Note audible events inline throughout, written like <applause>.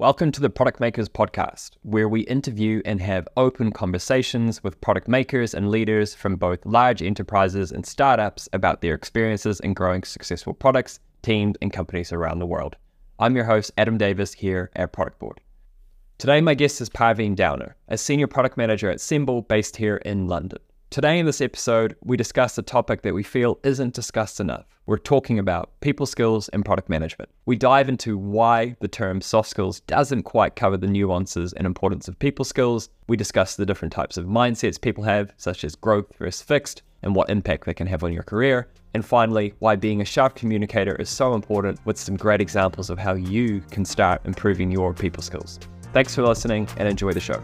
Welcome to the Product Makers Podcast, where we interview and have open conversations with product makers and leaders from both large enterprises and startups about their experiences in growing successful products, teams, and companies around the world. I'm your host, Adam Davis, here at Product Board. Today, my guest is Parveen Downer, a senior product manager at Semble based here in London. Today, in this episode, we discuss a topic that we feel isn't discussed enough. We're talking about people skills and product management. We dive into why the term soft skills doesn't quite cover the nuances and importance of people skills. We discuss the different types of mindsets people have, such as growth versus fixed, and what impact they can have on your career. And finally, why being a sharp communicator is so important with some great examples of how you can start improving your people skills. Thanks for listening and enjoy the show.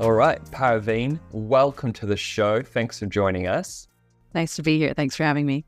All right, Parveen, welcome to the show. Thanks for joining us. Nice to be here. Thanks for having me.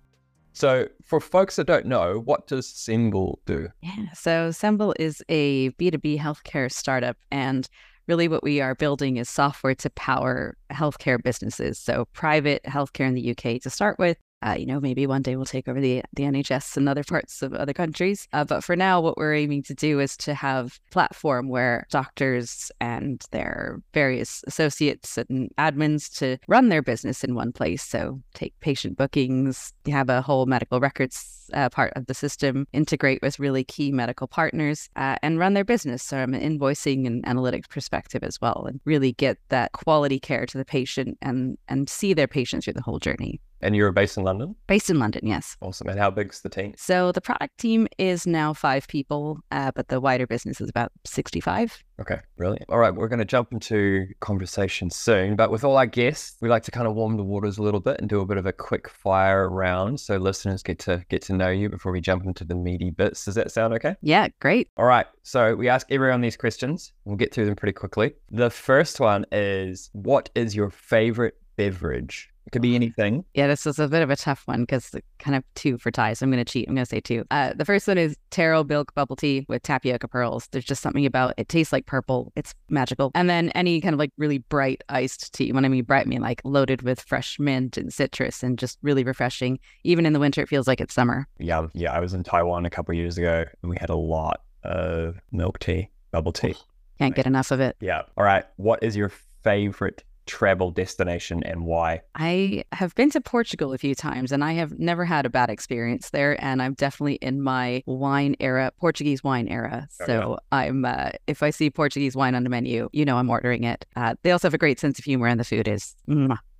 So, for folks that don't know, what does Semble do? Yeah, so Semble is a B2B healthcare startup. And really, what we are building is software to power healthcare businesses. So, private healthcare in the UK to start with, uh, you know, maybe one day we'll take over the the NHS in other parts of other countries. Uh, but for now, what we're aiming to do is to have a platform where doctors and their various associates and admins to run their business in one place. So take patient bookings, have a whole medical records uh, part of the system, integrate with really key medical partners, uh, and run their business from an invoicing and analytics perspective as well, and really get that quality care to the patient and and see their patient through the whole journey. And you're based in London? Based in London, yes. Awesome. And how big's the team? So the product team is now five people, uh, but the wider business is about 65. Okay, brilliant. All right, we're going to jump into conversation soon. But with all our guests, we like to kind of warm the waters a little bit and do a bit of a quick fire round so listeners get to get to know you before we jump into the meaty bits. Does that sound okay? Yeah, great. All right. So we ask everyone these questions. We'll get through them pretty quickly. The first one is what is your favorite beverage? It could be anything. Yeah, this is a bit of a tough one because kind of two for ties. So I'm going to cheat. I'm going to say two. Uh, the first one is taro milk bubble tea with tapioca pearls. There's just something about it tastes like purple. It's magical. And then any kind of like really bright iced tea. When I mean bright, I mean like loaded with fresh mint and citrus and just really refreshing. Even in the winter, it feels like it's summer. Yeah, yeah. I was in Taiwan a couple years ago and we had a lot of milk tea, bubble tea. Can't get enough of it. Yeah. All right. What is your favorite travel destination and why? I have been to Portugal a few times and I have never had a bad experience there. And I'm definitely in my wine era, Portuguese wine era. So I'm, uh, if I see Portuguese wine on the menu, you know I'm ordering it. Uh, they also have a great sense of humor and the food is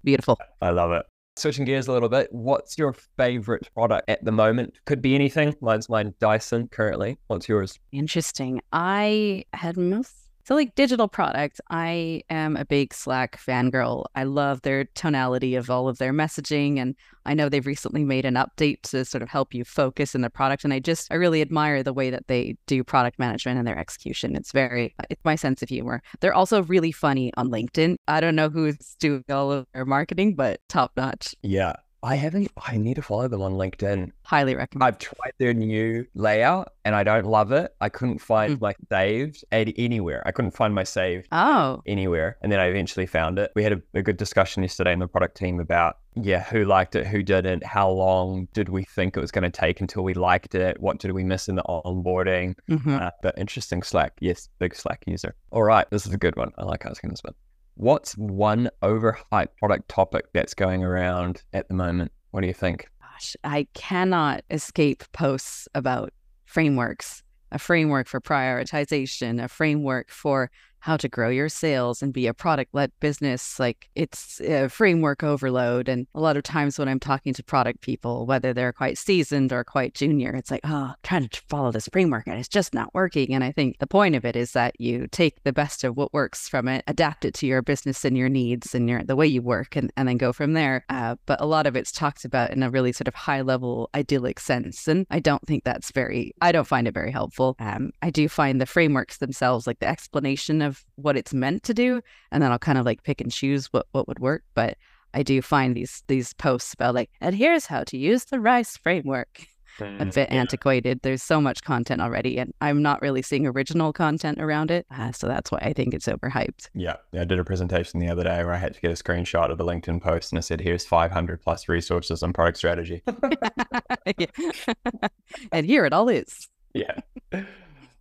beautiful. I love it. Switching gears a little bit, what's your favorite product at the moment? Could be anything. Mine's mine Dyson currently. What's yours? Interesting. I had most so, like digital product, I am a big Slack fangirl. I love their tonality of all of their messaging. And I know they've recently made an update to sort of help you focus in the product. And I just, I really admire the way that they do product management and their execution. It's very, it's my sense of humor. They're also really funny on LinkedIn. I don't know who's doing all of their marketing, but top notch. Yeah. I haven't. I need to follow them on LinkedIn. Highly recommend. I've tried their new layout and I don't love it. I couldn't find mm. my saved anywhere. I couldn't find my save. Oh. Anywhere. And then I eventually found it. We had a, a good discussion yesterday in the product team about yeah, who liked it, who didn't, how long did we think it was going to take until we liked it, what did we miss in the onboarding. Mm-hmm. Uh, but interesting Slack. Yes, big Slack user. All right, this is a good one. I like asking this one. What's one overhyped product topic that's going around at the moment? What do you think? Gosh, I cannot escape posts about frameworks, a framework for prioritization, a framework for how to grow your sales and be a product led business. Like it's a framework overload. And a lot of times when I'm talking to product people, whether they're quite seasoned or quite junior, it's like, oh, trying to follow this framework and it's just not working. And I think the point of it is that you take the best of what works from it, adapt it to your business and your needs and your the way you work, and, and then go from there. Uh, but a lot of it's talked about in a really sort of high level, idyllic sense. And I don't think that's very, I don't find it very helpful. Um, I do find the frameworks themselves, like the explanation of what it's meant to do, and then I'll kind of like pick and choose what what would work. But I do find these these posts about like, and here's how to use the RICE framework. a bit yeah. antiquated. There's so much content already, and I'm not really seeing original content around it. Uh, so that's why I think it's overhyped. Yeah, I did a presentation the other day where I had to get a screenshot of a LinkedIn post and I said, here's 500 plus resources on product strategy. <laughs> <laughs> And here it all is. <laughs> yeah.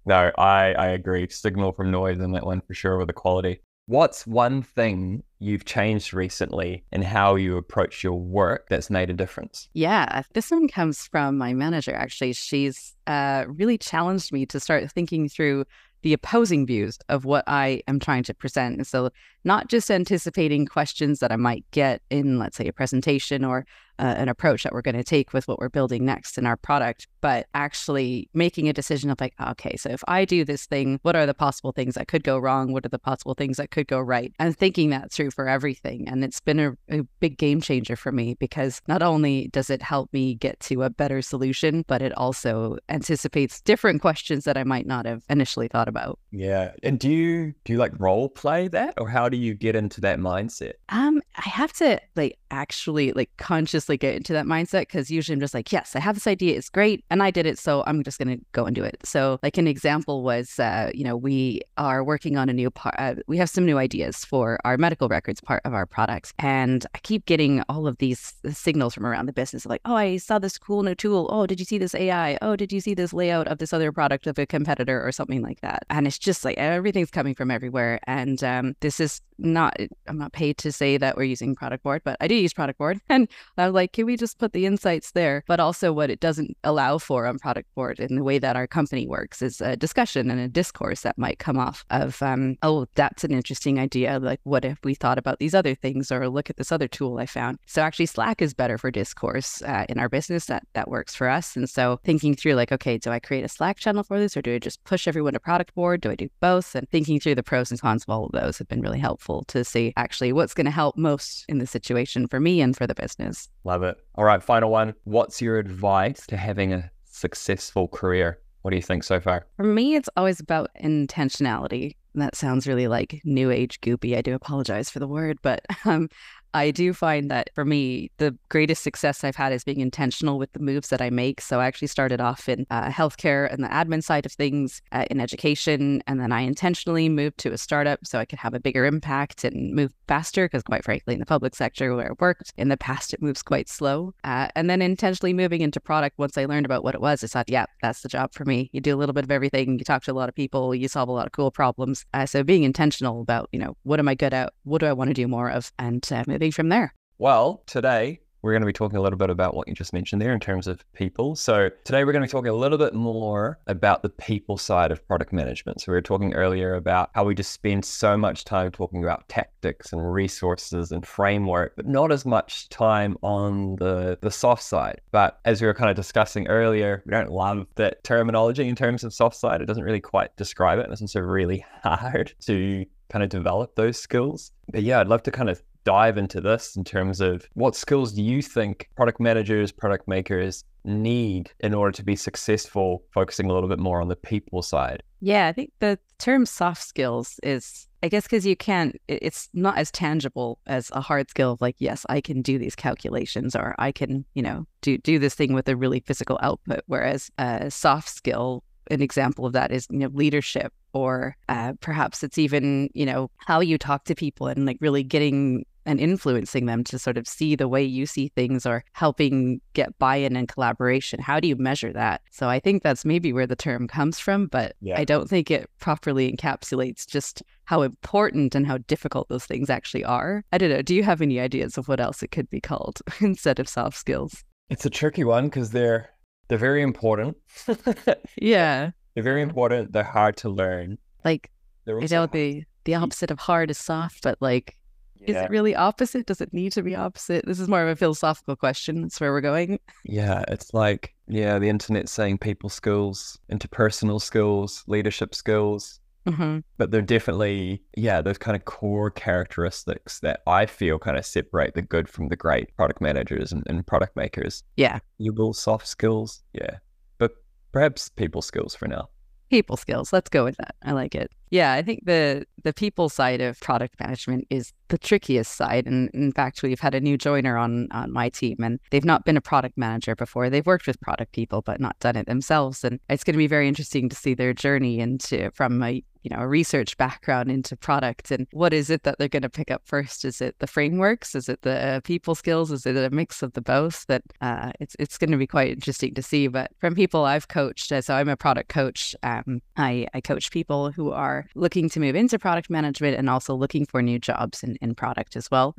No, I, I agree. Signal from noise in that one for sure with the quality. What's one thing you've changed recently in how you approach your work that's made a difference? Yeah, this one comes from my manager. Actually, she's uh, really challenged me to start thinking through the opposing views of what I am trying to present. And so, not just anticipating questions that I might get in, let's say, a presentation or uh, an approach that we're going to take with what we're building next in our product, but actually making a decision of like, okay, so if I do this thing, what are the possible things that could go wrong? What are the possible things that could go right? And thinking that through for everything. And it's been a, a big game changer for me because not only does it help me get to a better solution, but it also anticipates different questions that I might not have initially thought about. Yeah. And do you do you like role play that or how do you get into that mindset? Um, I have to like actually like consciously get into that mindset because usually I'm just like, yes, I have this idea, it's great, and I did it, so I'm just gonna go and do it. So like an example was, uh, you know, we are working on a new part. Uh, we have some new ideas for our medical records part of our products, and I keep getting all of these signals from around the business, like, oh, I saw this cool new tool. Oh, did you see this AI? Oh, did you see this layout of this other product of a competitor or something like that? And it's just like everything's coming from everywhere, and um, this is not. I'm not paid to say that we're using product board, but I do use product board, <laughs> and I was like, can we just put the insights there? But also, what it doesn't allow for on product board in the way that our company works is a discussion and a discourse that might come off of, um, oh, that's an interesting idea. Like, what if we thought about these other things, or look at this other tool I found? So actually, Slack is better for discourse uh, in our business. That that works for us. And so thinking through, like, okay, do I create a Slack channel for this, or do I just push everyone to product board? Do I do both? And thinking through the pros and cons of all of those have been really helpful to see actually what's going to help most in the situation for me and for the business. Love it. All right, final one. What's your advice to having a successful career? What do you think so far? For me, it's always about intentionality. That sounds really like new age goopy. I do apologize for the word, but <laughs> um, I do find that for me, the greatest success I've had is being intentional with the moves that I make. So I actually started off in uh, healthcare and the admin side of things, uh, in education, and then I intentionally moved to a startup so I could have a bigger impact and move faster. Because quite frankly, in the public sector where I worked in the past, it moves quite slow. Uh, and then intentionally moving into product once I learned about what it was, I thought, yeah, that's the job for me. You do a little bit of everything. You talk to a lot of people. You solve a lot of cool problems. Uh, so being intentional about, you know, what am I good at? What do I want to do more of? And uh, moving from there. Well, today we're going to be talking a little bit about what you just mentioned there in terms of people. So, today we're going to be talking a little bit more about the people side of product management. So, we were talking earlier about how we just spend so much time talking about tactics and resources and framework, but not as much time on the, the soft side. But as we were kind of discussing earlier, we don't love that terminology in terms of soft side. It doesn't really quite describe it. And it's also really <laughs> hard to kind of develop those skills. But yeah, I'd love to kind of dive into this in terms of what skills do you think product managers, product makers need in order to be successful, focusing a little bit more on the people side? Yeah, I think the term soft skills is, I guess, because you can't, it's not as tangible as a hard skill of like, yes, I can do these calculations or I can, you know, do, do this thing with a really physical output. Whereas a soft skill, an example of that is, you know, leadership or uh, perhaps it's even, you know, how you talk to people and like really getting and influencing them to sort of see the way you see things or helping get buy-in and collaboration how do you measure that so i think that's maybe where the term comes from but Yeah. i don't think it properly encapsulates just how important and how difficult those things actually are i don't know do you have any ideas of what else it could be called <laughs> instead of soft skills It's a tricky one because they're they're very important. <laughs> yeah they're very important. They're hard to learn. like They're i know the the opposite of hard is soft but like is it really opposite? Does it need to be opposite? This is more of a philosophical question that's where we're going. Yeah, it's like, yeah, the internet saying people skills, interpersonal skills, leadership skills, hmm but they're definitely, yeah, those kind of core characteristics that I feel kind of separate the good from the great product managers and, and product makers. yeah. People soft skills, yeah, but perhaps people skills for now. people skills let's go with that. I like it. Yeah i think the the people side of product management is the trickiest side. And in fact, we've had a new joiner on on my team, and they've not been a product manager before. They've worked with product people, but not done it themselves. And it's going to be very interesting to see their journey into from a you know a research background into product and what is it that they're going to pick up first is it the frameworks is it the uh, people skills is it a mix of the both that uh, it's it's going to be quite interesting to see but from people I've coached so I'm a product coach um, I, I coach people who are looking to move into product management and also looking for new jobs in, in product as well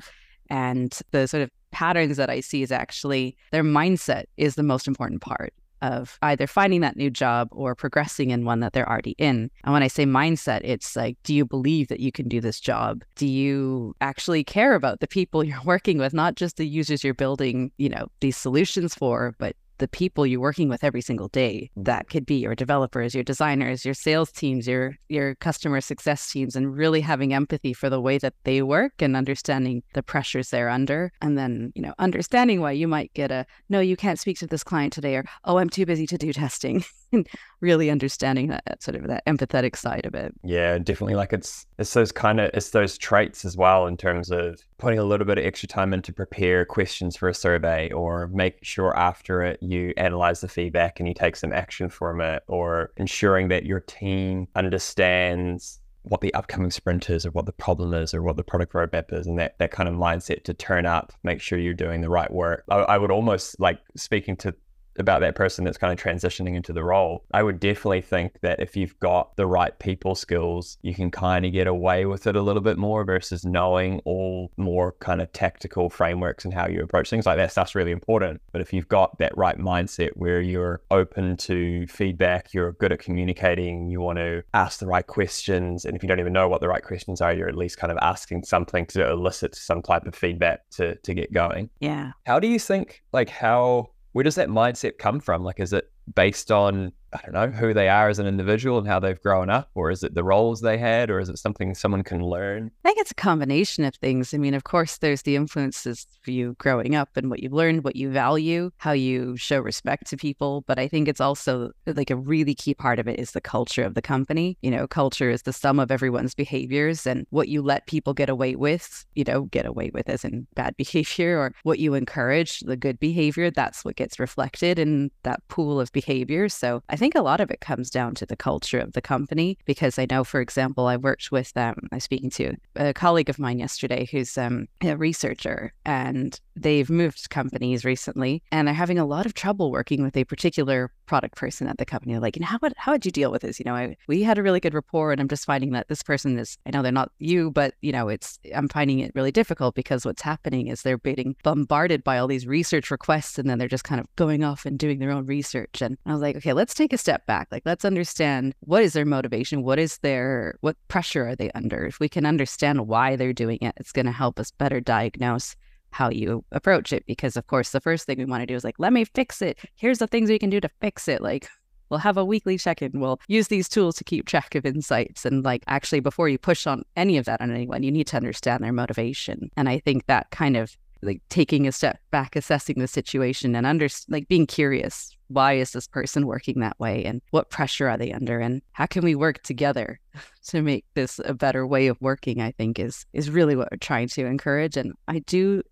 and the sort of patterns that I see is actually their mindset is the most important part of either finding that new job or progressing in one that they're already in. And when I say mindset, it's like, do you believe that you can do this job? Do you actually care about the people <laughs> you're working with, not just the users you're building, you know, these solutions for, but the people you're working with every single day. That could be your developers, your designers, your sales teams, your your customer success teams, and really having empathy for the way that they work and understanding the pressures they're under. And then, you know, understanding why you might get a no, you can't speak to this client today, or oh, I'm too busy to do testing. <laughs> and really understanding that sort of that empathetic side of it. Yeah, definitely. Like it's it's those kind of it's those traits as well in terms of putting a little bit of extra time in to prepare questions for a survey or make sure after it you analyze the feedback and you take some action from it or ensuring that your team understands what the upcoming sprint is or what the problem is or what the product roadmap is and that, that kind of mindset to turn up make sure you're doing the right work I, I would almost like speaking to about that person that's kind of transitioning into the role, I would definitely think that if you've got the right people skills, you can kind of get away with it a little bit more versus knowing all more kind of tactical frameworks and how you approach things like that stuff's really important. But if you've got that right mindset where you're open to feedback, you're good at communicating, you want to ask the right questions, and if you don't even know what the right questions are, you're at least kind of asking something to elicit some type of feedback to to get going. Yeah. How do you think like how where does that mindset come from? Like, is it based on I don't know who they are as an individual and how they've grown up, or is it the roles they had, or is it something someone can learn? I think it's a combination of things. I mean, of course, there's the influences for you growing up and what you've learned, what you value, how you show respect to people. But I think it's also like a really key part of it is the culture of the company. You know, culture is the sum of everyone's behaviors and what you let people get away with, you know, get away with as in bad <laughs> behavior, or what you encourage, the good behavior. That's what gets reflected in that pool of behaviors. So I think a lot of it comes down to the culture of the company because I know, for example, I worked with um, I was speaking to a colleague of mine yesterday who's um, a researcher and they've moved companies recently and they're having a lot of trouble working with a particular product person at the company. Like, and how would how would you deal with this? You know, I, we had a really good rapport, and I'm just finding that this person is. I know they're not you, but you know, it's I'm finding it really difficult because what's happening is they're being bombarded by all these research requests, and then they're just kind of going off and doing their own research. And I was like, okay, let's take a step back. Like, let's understand what is their motivation, what is their what pressure are they under. If we can understand why they're doing it, it's going to help us better diagnose how you approach it. Because, of course, the first thing we want to do is like, let me fix it. Here's the things we can do to fix it. Like, <laughs> we'll have a weekly check in. We'll use these tools to keep track of insights. And, like, actually, before you push on any of that on anyone, you need to understand their motivation. And I think that kind of like taking a step back, assessing the situation and under like being curious. Why is this person working that way? And what pressure are they under? And how can we work together to make this a better way of working? I think is is really what we're trying to encourage. And I do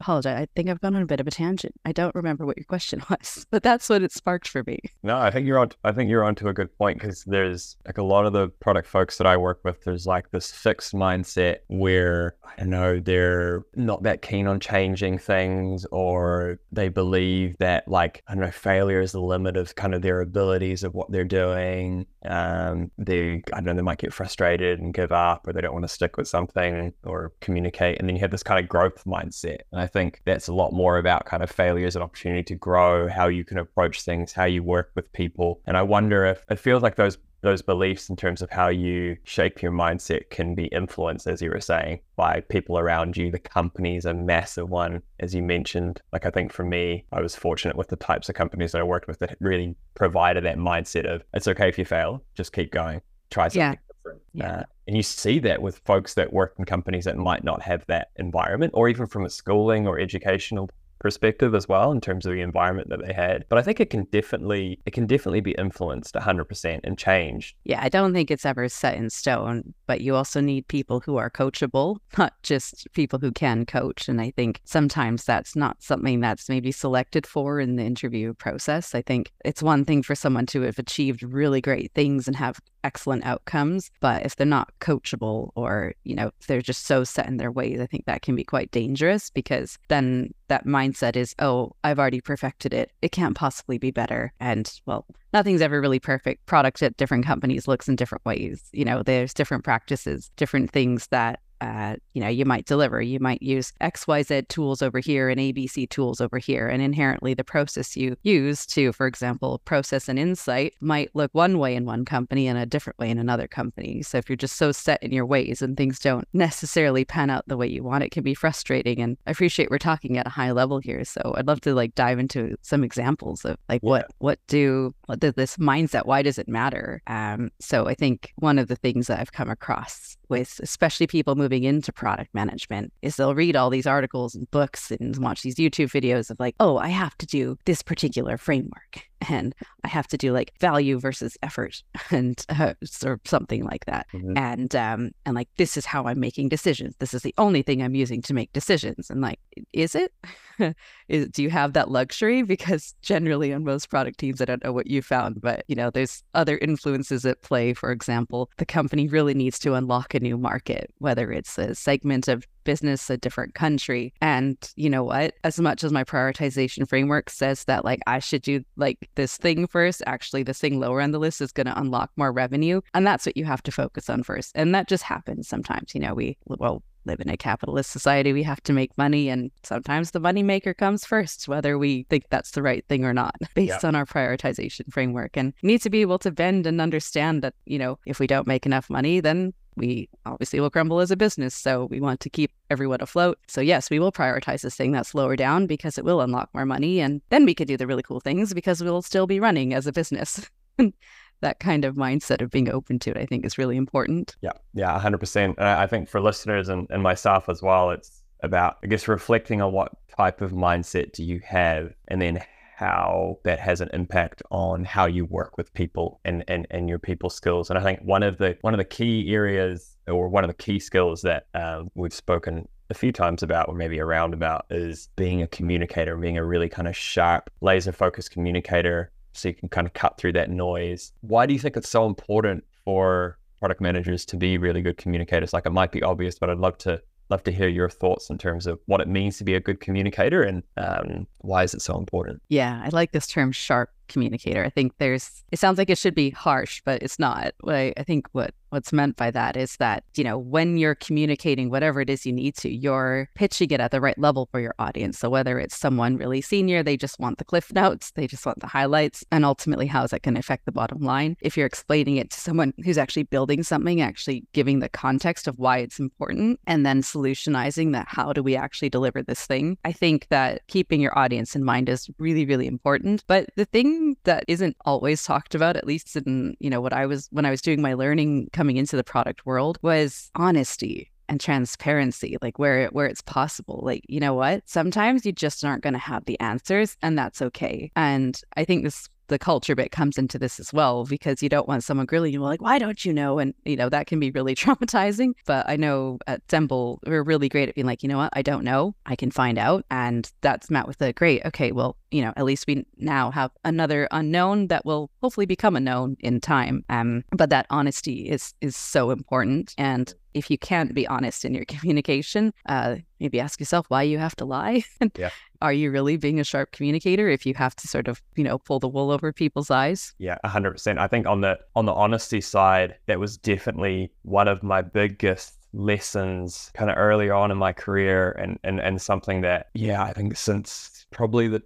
apologize. I think I've gone on a bit of a tangent. I don't remember what your question <laughs> was, but that's what it sparked for me. No, I think you're on. I think you're onto a good point because there's like a lot of the product folks that I work with. There's like this fixed mindset where I don't know they're not that keen on changing things, or they believe that like I don't know failure is the limit of kind of their abilities of what they're doing. Um, they I don't know they might get frustrated and give up, or they don't want to stick with something or communicate, and then you have this kind of growth mindset and I think that's a lot more about kind of failure as an opportunity to grow, how you can approach things, how you work with people. And I wonder if it feels like those those beliefs in terms of how you shape your mindset can be influenced, as you were saying, by people around you. The company is a massive one, as you mentioned. Like, I think for me, I was fortunate with the types of companies that I worked with that really provided that mindset of it's okay if you fail, just keep going, try something yeah different. Yeah. Uh, and you see that with folks that work in companies that might not have that environment, or even from a schooling or educational perspective as well in terms of the environment that they had. But I think it can definitely it can definitely be influenced 100% and changed. Yeah, I don't think it's ever set in stone, but you also need people who are coachable, <laughs> not just people who can coach. And I think sometimes that's not something that's maybe selected for in the interview process. I think it's one thing for someone to have achieved really great things and have excellent outcomes, but if they're not coachable or, you know, they're just so set in their ways, I think that can be quite dangerous because then that mindset is, oh, I've already perfected it. It can't possibly be better. And well, nothing's ever really perfect. Product at different companies looks in different ways. You know, there's different practices, different things that uh, you know, you might deliver. You might use XYZ tools over here and ABC tools over here. And inherently, the process you use to, for example, process an insight might look one way in one company and a different way in another company. So if you're just so set in your ways and things don't necessarily pan out the way you want, it can be frustrating. And I appreciate we're talking at a high level here. So I'd love to like dive into some examples of like what what do what does this mindset? Why does it matter? Um, so I think one of the things that I've come across with especially people moving into product management is they'll read all these articles and books and watch these YouTube videos of like, oh, I have to do this particular framework and I have to do like value versus effort <laughs> and uh, or something like that. Mm-hmm. And um and like this is how I'm making decisions. This is the only thing I'm using to make decisions. And like, is it? <laughs> is, do you have that luxury? Because generally on most product teams, I don't know what you found, but you know, there's other influences at play. For example, the company really needs to unlock a new market, whether it's a segment of business, a different country. And you know what? As much as my prioritization framework says that like I should do like this thing first, actually the thing lower on the list is going to unlock more revenue. And that's what you have to focus on first. And that just happens sometimes. You know, we well live in a capitalist society. We have to make money, and sometimes the money maker comes first, whether we think that's the right thing or not, <laughs> based yeah. on our prioritization framework. And need to be able to bend and understand that, you know, if we don't make enough money, then we obviously will crumble as a business. So we want to keep everyone afloat. So yes, we will prioritize this thing that's lower down because it will unlock more money. And then we can do the really cool things because we'll still be running as a business. <laughs> that kind of mindset of being open to it, I think is really important. Yeah. Yeah. hundred percent. I think for listeners and, and myself as well, it's about, I guess, reflecting on what type of mindset do you have and then how that has an impact on how you work with people and, and, and your people skills. And I think one of the one of the key areas or one of the key skills that uh, we've spoken a few times about or maybe around about is being a communicator, being a really kind of sharp, laser focused communicator so you can kind of cut through that noise. Why do you think it's so important for product managers to be really good communicators? Like it might be obvious, but I'd love to love to hear your thoughts in terms of what it means to be a good communicator and um, why is it so important? Yeah, I like this term sharp communicator. I think there's, it sounds like it should be harsh, but it's not. I think what what's meant by that is that, you know, when you're communicating whatever it is you need to, you're pitching it at the right level for your audience. So whether it's someone really senior, they just want the cliff notes, they just want the highlights, and ultimately how is that going to affect the bottom line? If you're explaining it to someone who's actually building something, actually giving the context of why it's important, and then solutionizing that how do we actually deliver this thing? I think that keeping your audience in mind is really, really important. But the thing that isn't always talked about, at least in, you know, what I was when I was doing my learning into the product world was honesty and transparency like where where it's possible. Like you know what? Sometimes you just aren't going to have the answers and that's okay. And i think this the culture bit comes into this as well because you don't want someone grilling you like why don't you know? And you know that can be really <laughs> traumatizing. But i know at Semble we're really great at being like you know what? I don't know. I can find out. And that's met with a great okay well you know at least we now have another unknown that will hopefully become a known in time um but that honesty is is so important and if you can't be honest in your <laughs> communication, uh, maybe ask yourself why you have to lie. <laughs> yeah. Are you really being a sharp communicator if you have to sort of, you know, pull the wool over people's eyes? Yeah, hundred percent. I think on the on the honesty side, that was definitely one of my biggest lessons kind of early on in my career and, and and something that yeah i think since probably the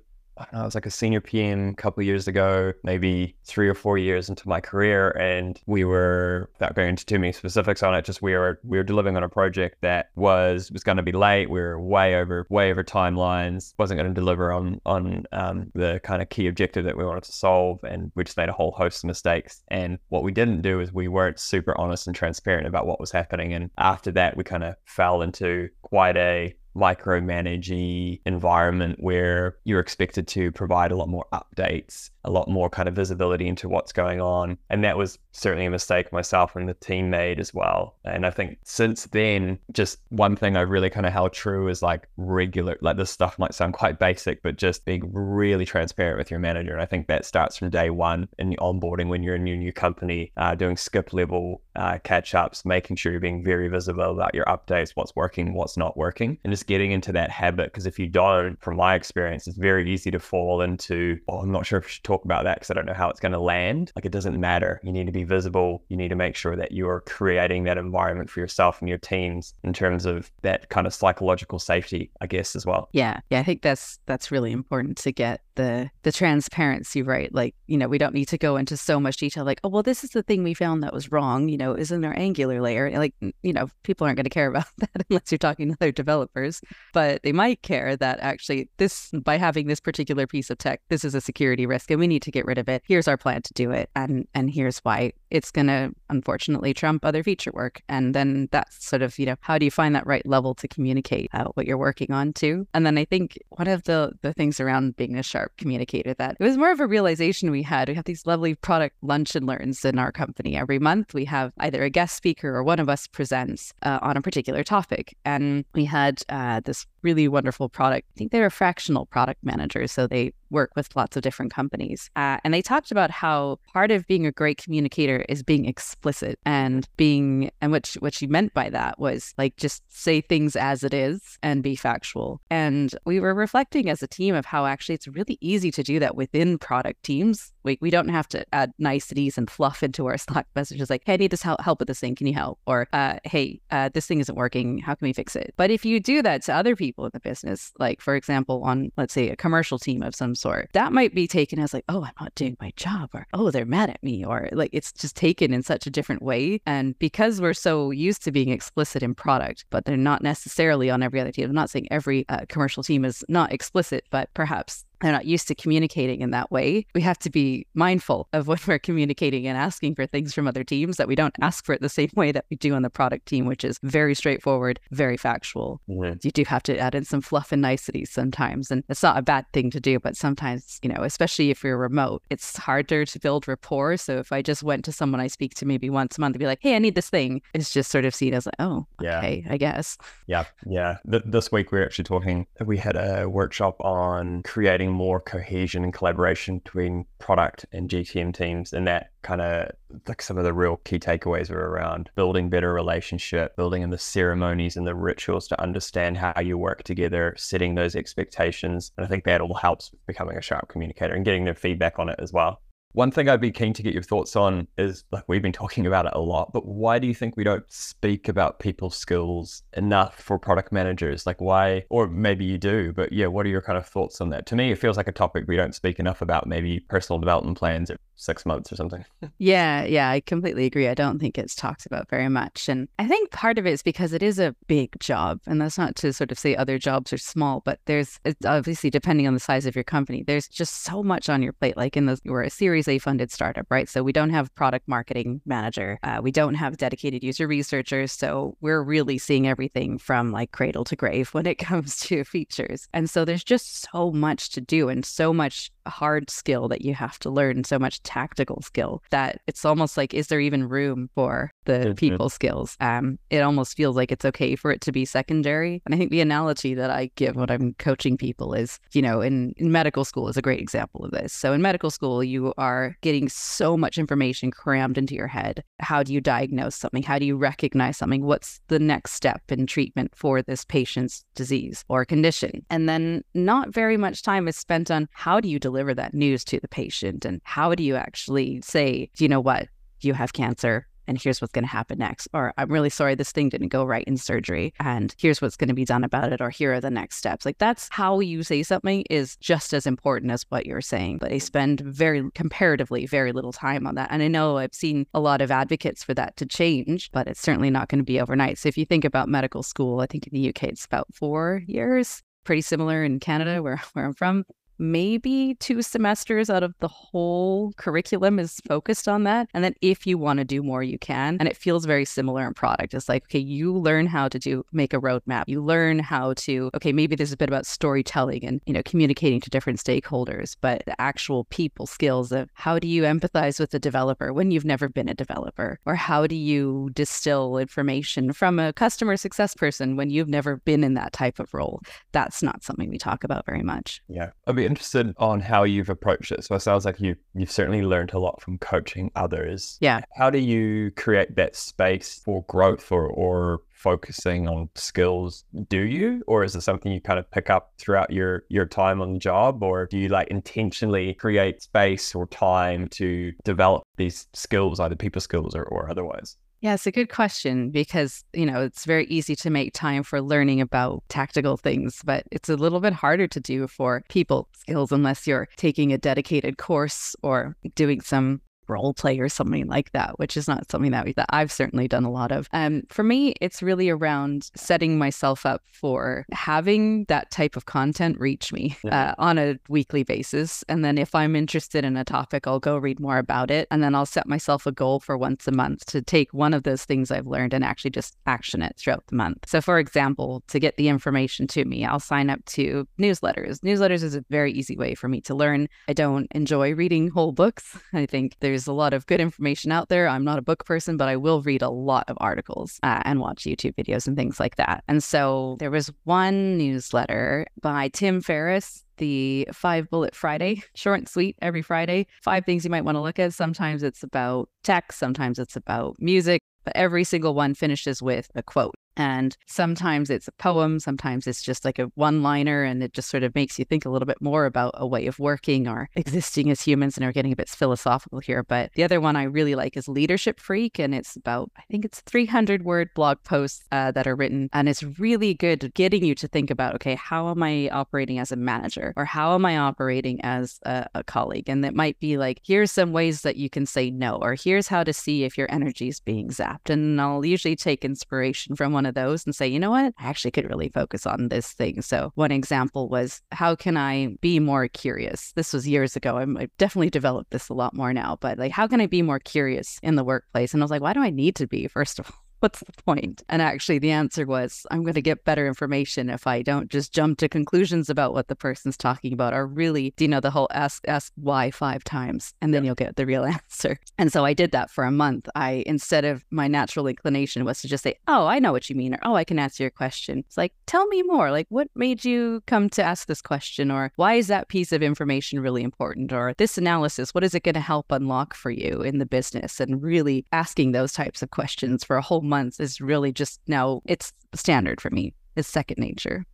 I, was like a senior PM a couple years ago, maybe three or four years into my career, and we were without going into too many specifics on it. Just we were we were delivering on a project that was was going to be late. We were way over way over timelines. wasn't going to deliver on on um, the kind of key objective that we wanted to solve, and we just made a whole host of mistakes. And what we didn't do is we weren't super honest and transparent about what was happening. And after that, we kind of fell into quite a micromanagey environment where you're expected to provide a lot more updates, a lot more kind of visibility into what's going on. And that was certainly a mistake myself and the team made as well. And I think since then, just one thing I really kind of held true is like regular, like this stuff might sound quite basic, but just being really transparent with your manager. And I think that starts from day one in onboarding when you're in your new company, uh, doing skip level uh, catch ups, making sure you're being very visible about your updates, what's working, what's not working, and just getting into that habit. Because if you don't, from my experience, it's very easy to fall into, oh, I'm not sure if I should talk about that because I don't know how it's going to land. Like it doesn't matter. You need to be visible. You need to make sure that you're creating that environment for yourself and your teams in terms of that kind of psychological safety, I guess, as well. Yeah. Yeah. I think that's that's really important to get the the transparency right. Like, you know, we don't need to go into so much detail like, oh well, this is the thing we found that was wrong, you know, is in our angular layer. Like, you know, people aren't going to care <laughs> about that unless you're talking to their developers. But they might care that actually this by having this particular piece of tech, this is a security risk and we need to get rid of it. Here's our plan to do it. And and here's why it's going to unfortunately trump other feature work. And then that's sort of, you know, how do you find that right level to communicate uh, what you're working on too? And then I think one of the, the things around being a sharp communicator that it was more of a realization we had. We have these lovely product lunch and learns in our company. Every month we have either a guest speaker or one of us presents uh, on a particular topic. And we had uh, this really wonderful product. I think they're a fractional product manager. So they work with lots of different companies. Uh, and they talked about how part of being a great communicator is being explicit and being, and what what she meant by that was like just say things as it is and be factual. And we were reflecting as a team of how actually it's really easy to do that within product teams. We, we don't have to add niceties and fluff into our <laughs> Slack messages like, hey, I need this help, with this thing. Can you help? Or, uh, hey, uh, this thing isn't working. How can we fix it? But if you do that to other people in the business, like for example, on let's say a commercial team of some sort, that might be taken as like, oh, I'm not doing my job, or oh, they're mad at me, or like it's just taken in such a different way. And because we're so used to being explicit in product, but they're not necessarily on every other team. I'm not saying every uh, commercial team is not explicit, but perhaps they're not used to communicating in that way. We have to be mindful of when <laughs> we're communicating and asking for things from other teams that we don't ask for it the same way that we do on the product team, which is very straightforward, very factual. Mm-hmm. You do have to add in some fluff and niceties sometimes. And it's not a bad thing to do, but sometimes, you know, especially if you're remote, it's harder to build rapport. So if I just went to someone I speak to maybe once a month and be like, hey, I need this thing, it's just sort of seen as like, oh, okay, yeah. I guess. Yeah. Yeah. Th- this week we are actually talking, we had a workshop on creating more cohesion and collaboration between product and GTM teams. And that kind of like some of the real key takeaways were around building better relationship, building in the ceremonies and the rituals to understand how you work together, setting those expectations. And I think that all helps becoming a sharp communicator and getting their feedback on it as well. One thing I'd be keen to get your thoughts on is like we've been talking about it a lot, but why do you think we don't speak about people skills enough for product managers? Like why, or maybe you do, but yeah, what are your kind of thoughts on that? To me, it feels like a topic we don't speak enough about, maybe personal development plans six months or something. <laughs> yeah, yeah, I completely agree. I don't think it's talked about very much. And I think part of it is because it is a big job. And that's not to sort of say other jobs are small, but there's it's obviously depending on the size of your company, there's just so much on your plate. Like in the we're a Series A funded startup, right? So we don't have product marketing manager. Uh, we don't have dedicated user researchers. So we're really seeing everything from like cradle to grave <laughs> when it comes to features. And so there's just so much to do and so much hard skill that you have to learn, so much tactical skill that it's almost like, is there even room for the people skills? Um, it almost feels like it's okay for it to be secondary. And I think the analogy that I give when I'm coaching people is, you know, in, in medical school is a great example of this. So in medical school, you are getting so much information crammed into your head. How do you diagnose something? How do you recognize something? What's the next step in treatment for this patient's disease or condition? And then not very much time is spent on how do you deliver deliver that news to the patient? And how do you actually say, you know what, you have cancer? and here's what's going to happen next. Or I'm really sorry this thing didn't go right in surgery and here's what's going to be done about it. Or here are the next steps. Like that's how you say something is just as important as what you're saying. But they spend very comparatively very little time on that. And I know I've seen a lot of advocates for that to change, but it's certainly not going to be overnight. So if you think about medical school, I think in the UK it's about four years. Pretty similar in Canada, where, where I'm from maybe two semesters out of the whole curriculum is focused on that. And then if you want to do more, you can. And it feels very similar in product. It's like, okay, you learn how to do make a roadmap. You learn how to, okay, maybe there's a bit about storytelling and, you know, communicating to different stakeholders, but the actual people skills of how do you empathize with a developer when you've never been a developer? Or how do you distill information from a customer success person when you've never been in that type of role? That's not something we talk about very much. Yeah. I'd be interested on how you've approached it. So it sounds like you you've certainly learned a lot from coaching others. Yeah. How do you create that space for growth or or focusing on skills do you or is it something you kind of pick up throughout your your time on the job or do you like intentionally create space or time to develop these skills either people skills or, or otherwise yeah, it's a good question because, you know, it's very easy to make time for learning about tactical things, but it's a little bit harder to do for people skills unless you're taking a dedicated course or doing some role play or something like that, which is not something that, we, that I've certainly done a lot of. Um, for me, it's really around setting myself up for having that type of content reach me uh, on a weekly basis. And then if I'm interested in a topic, I'll go read more about it. And then I'll set myself a goal for once a month to take one of those things I've learned and actually just action it throughout the month. So, for example, to get the information to me, I'll sign up to newsletters. Newsletters is a very easy way for me to learn. I don't enjoy reading whole books. <laughs> I think there's there's a lot of good information out there. I'm not a book person, but I will read a lot of articles uh, and watch YouTube videos and things like that. And so there was one newsletter by Tim Ferriss the five bullet Friday, <laughs> short and sweet every Friday. Five things you might want to look at. Sometimes it's about tech, sometimes it's about music, but every single one finishes with a quote. And sometimes it's a poem, sometimes it's just like a one liner, and it just sort of makes you think a little bit more about a way of working or existing as humans. And we're getting a bit philosophical here. But the other one I really like is Leadership Freak. And it's about, I think it's 300 word blog posts uh, that are written. And it's really good getting you to think about, okay, how am I operating as a manager or how am I operating as a, a colleague? And it might be like, here's some ways that you can say no, or here's how to see if your energy is being zapped. And I'll usually take inspiration from one of those and say, you know what, I actually could really focus on this thing. So, one example was, how can I be more curious? This was years ago. I'm, I've definitely developed this a lot more now, but like, how can I be more curious in the workplace? And I was like, why do I need to be, first of all? What's the point? And actually, the answer was I'm going to get better information if I don't just jump to conclusions about what the person's talking about, or really, you know, the whole ask ask why five times, and then yeah. you'll get the real <laughs> answer. And so I did that for a month. I instead of my natural inclination was to just say, "Oh, I know what you mean," or "Oh, I can answer your question." It's like, tell me more. Like, what made you come to ask this question, or why is that piece of information really important, or this analysis, what is it going to help unlock for you in the business? And really asking those types of questions for a whole months is really just now it's standard for me. It's second nature.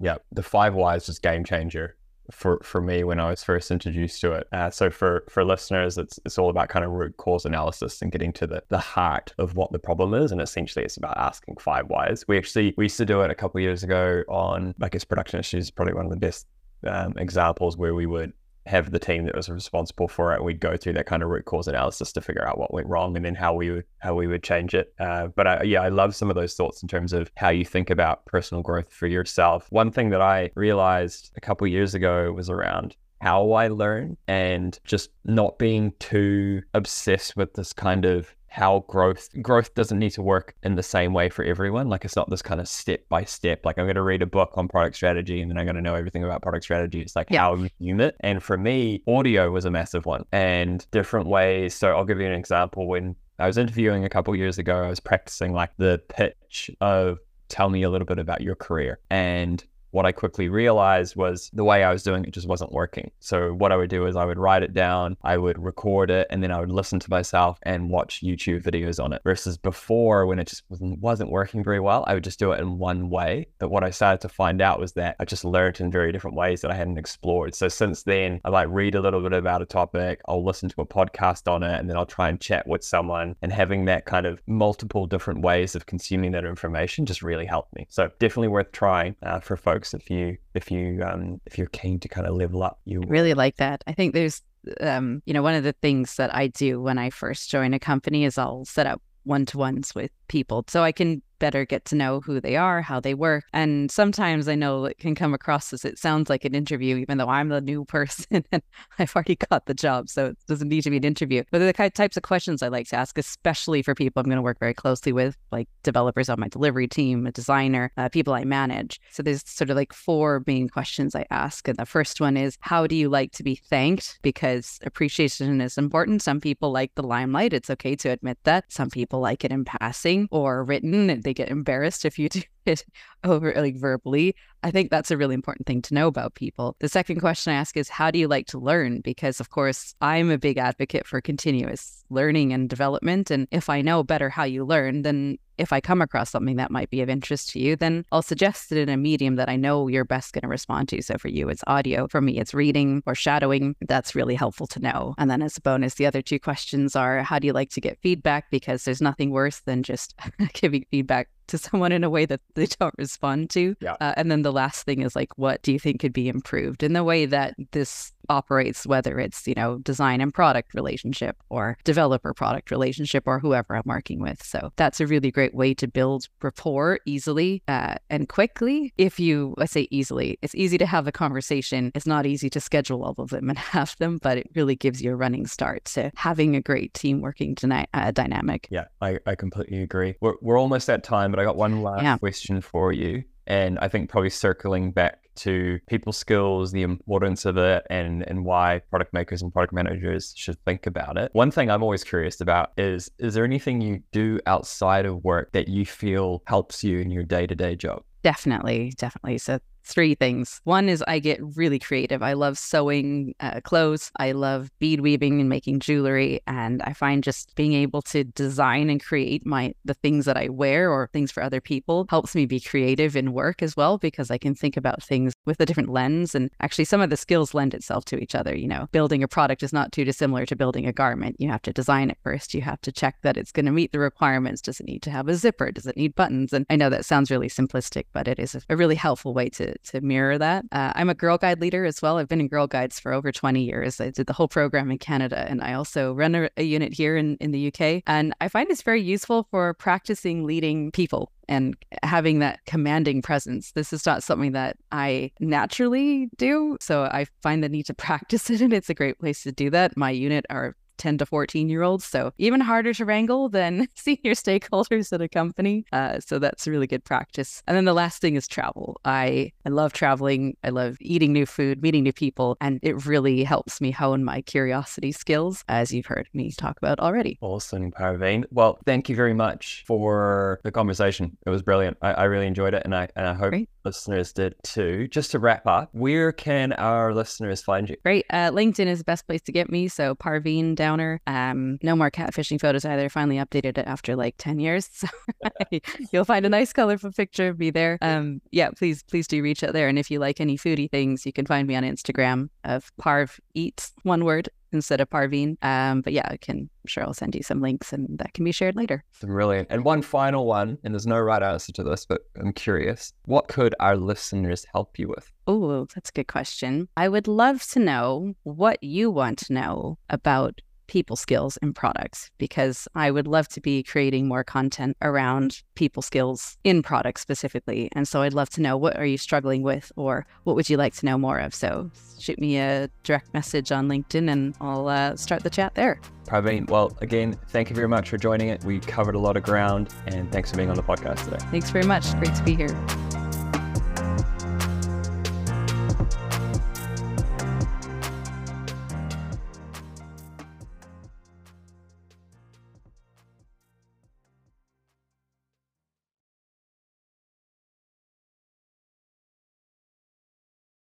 Yeah, the five whys is game changer for for me when I was first introduced to it. Uh, so for for listeners, it's it's all about kind of root cause analysis and getting to the the heart of what the problem is, and essentially it's about asking five whys. We actually we used to do it a couple years ago on I guess production issues, probably one of the best um, examples where we would have the team that was responsible for it. We'd go through that kind of root cause analysis to figure out what went wrong and then how we would how we would change it. Uh, but I, yeah, I love some of those thoughts in terms of how you think about personal growth for yourself. One thing that I realized a couple years ago was around how I learn and just not being too obsessed with this kind of how growth growth doesn't need to work in the same way for everyone. Like it's not this kind of step by step. Like I'm going to read a book on product strategy and then I'm going to know everything about product strategy. It's like yeah. how you use it. And for me, audio was a massive one and different ways. So I'll give you an example. When I was interviewing a couple years ago, I was practicing like the pitch of tell me a little bit about your career and what I quickly realized was the way I was doing it just wasn't working. So what I would do is I would write it down, I would record it, and then I would listen to myself and watch YouTube videos on it. Versus before, when it just wasn't, working very well, I would just do it in one way. But what I started to find out was that I just learned in very different ways that I hadn't explored. So since then, I like read a little bit about a topic, I'll listen to a podcast on it, and then I'll try and chat with someone. And having that kind of multiple different ways of consuming that information just really helped me. So definitely worth trying uh, for folks if you if you um if you're keen to kind of level up you really like that. I think there's um you know one of the things that i do when i first join a company is i'll set up one-to-ones with people so i can better get to know who they are, how they work. And sometimes I know it can come across as it sounds like an interview, even though I'm the new <laughs> person and I've already got the job. So it doesn't need to be an interview. But the types of questions I like to ask, especially for people I'm going to work very closely with, like developers on my delivery team, a designer, uh, people I manage. So there's sort of like four main questions I ask. And the first one is, how do you like to be thanked? Because appreciation is important. Some people like the limelight. It's okay to admit that. Some people like it in passing or written they get embarrassed if you do it over like verbally. I think that's a really important thing to know about people. The second question I ask is how do you like to learn? Because of course, I'm a big advocate for continuous learning and development. And if I know better how you learn, then if I come across something that might be of interest to you, then I'll suggest it in a medium that I know you're best going to respond to. So for you, it's audio. For me, it's reading or shadowing. That's really helpful to know. And then as a bonus, the other two questions are how do you like to get feedback? Because there's nothing worse than just <laughs> giving feedback to someone in a way that they don't respond to. Yeah. Uh, and then the last thing is like, what do you think could be improved in the way that this operates, whether it's, you know, design and product relationship or developer product relationship or whoever I'm working with. So that's a really great way to build rapport easily uh, and quickly. If you, I say easily, it's easy to have a conversation. It's not easy to schedule all of them and <laughs> have them, but it really gives you a running start to having a great team working dyna- uh, dynamic. Yeah, I, I completely agree. We're, we're almost at time, but I got one last Yeah. question for you. And I think probably circling back to people skills, the importance of it, and and why product makers and product managers should think about it. One thing I'm always curious about is is there anything you do outside of work that you feel helps you in your day to day job? Definitely, definitely. So three things. One is I get really creative. I love sewing uh, clothes. I love bead weaving and making jewelry, and I find just being able to design and create my the things that I wear or things for other people helps me be creative in work as well because I can think about things with a different lens. And actually, some of the skills lend itself to each other. You know, building a product is not too dissimilar to building a garment. You have to design it first. You have to check that it's going to meet the requirements. Does it need to have a zipper? Does it need buttons? And I know that sounds really simplistic, but it is a, really helpful way to mirror that. Uh, I'm a Girl Guide leader as well. I've been in Girl Guides for over 20 years. I did the whole program in Canada, and I also run a, a unit here in, in the UK. And I find it's very useful for practicing leading people and having that commanding presence. This is not something that I naturally do. So I find the need to <laughs> practice it, and it's a great place to do that. My unit are 10 to 14 year olds. So even harder to wrangle than <laughs> senior stakeholders at a company. Uh, so that's really good practice. And then the last thing is travel. I, I love traveling. I love eating new food, meeting new people, and it really helps me hone my curiosity skills, as you've heard me talk about already. Awesome, Parveen. Well, thank you very much for the conversation. It was brilliant. I, I really enjoyed it, and I and I hope Great. listeners did too. Just to wrap up, where can our listeners find you? Great. Uh, LinkedIn is the best place to get me. So Parveen Downer. Um, no more catfishing photos either. Finally updated it after like 10 years. <laughs> So <laughs> you'll find a nice colorful picture of me there. Um, yeah, please, please do reach out there. And if you like any foodie things, you can find me on Instagram of Parv Eats, one word instead of Parveen. Um, but yeah, I can, I'm sure I'll send you some links and that can be shared later. Brilliant. And one final one, and there's no right answer to this, but I'm curious. What could our listeners help you with? Oh, that's a good question. I would love to know what you want to know about people skills and products because I would love to be creating more content around people skills in products specifically. And so I'd love to know what are you struggling with or what would you like to know more of? So shoot me a direct message on LinkedIn and I'll uh, start the chat there. Praveen, well, again, thank you very much for joining it. We covered a lot of ground, and thanks for being on the podcast today. Thanks very much. Great to be here.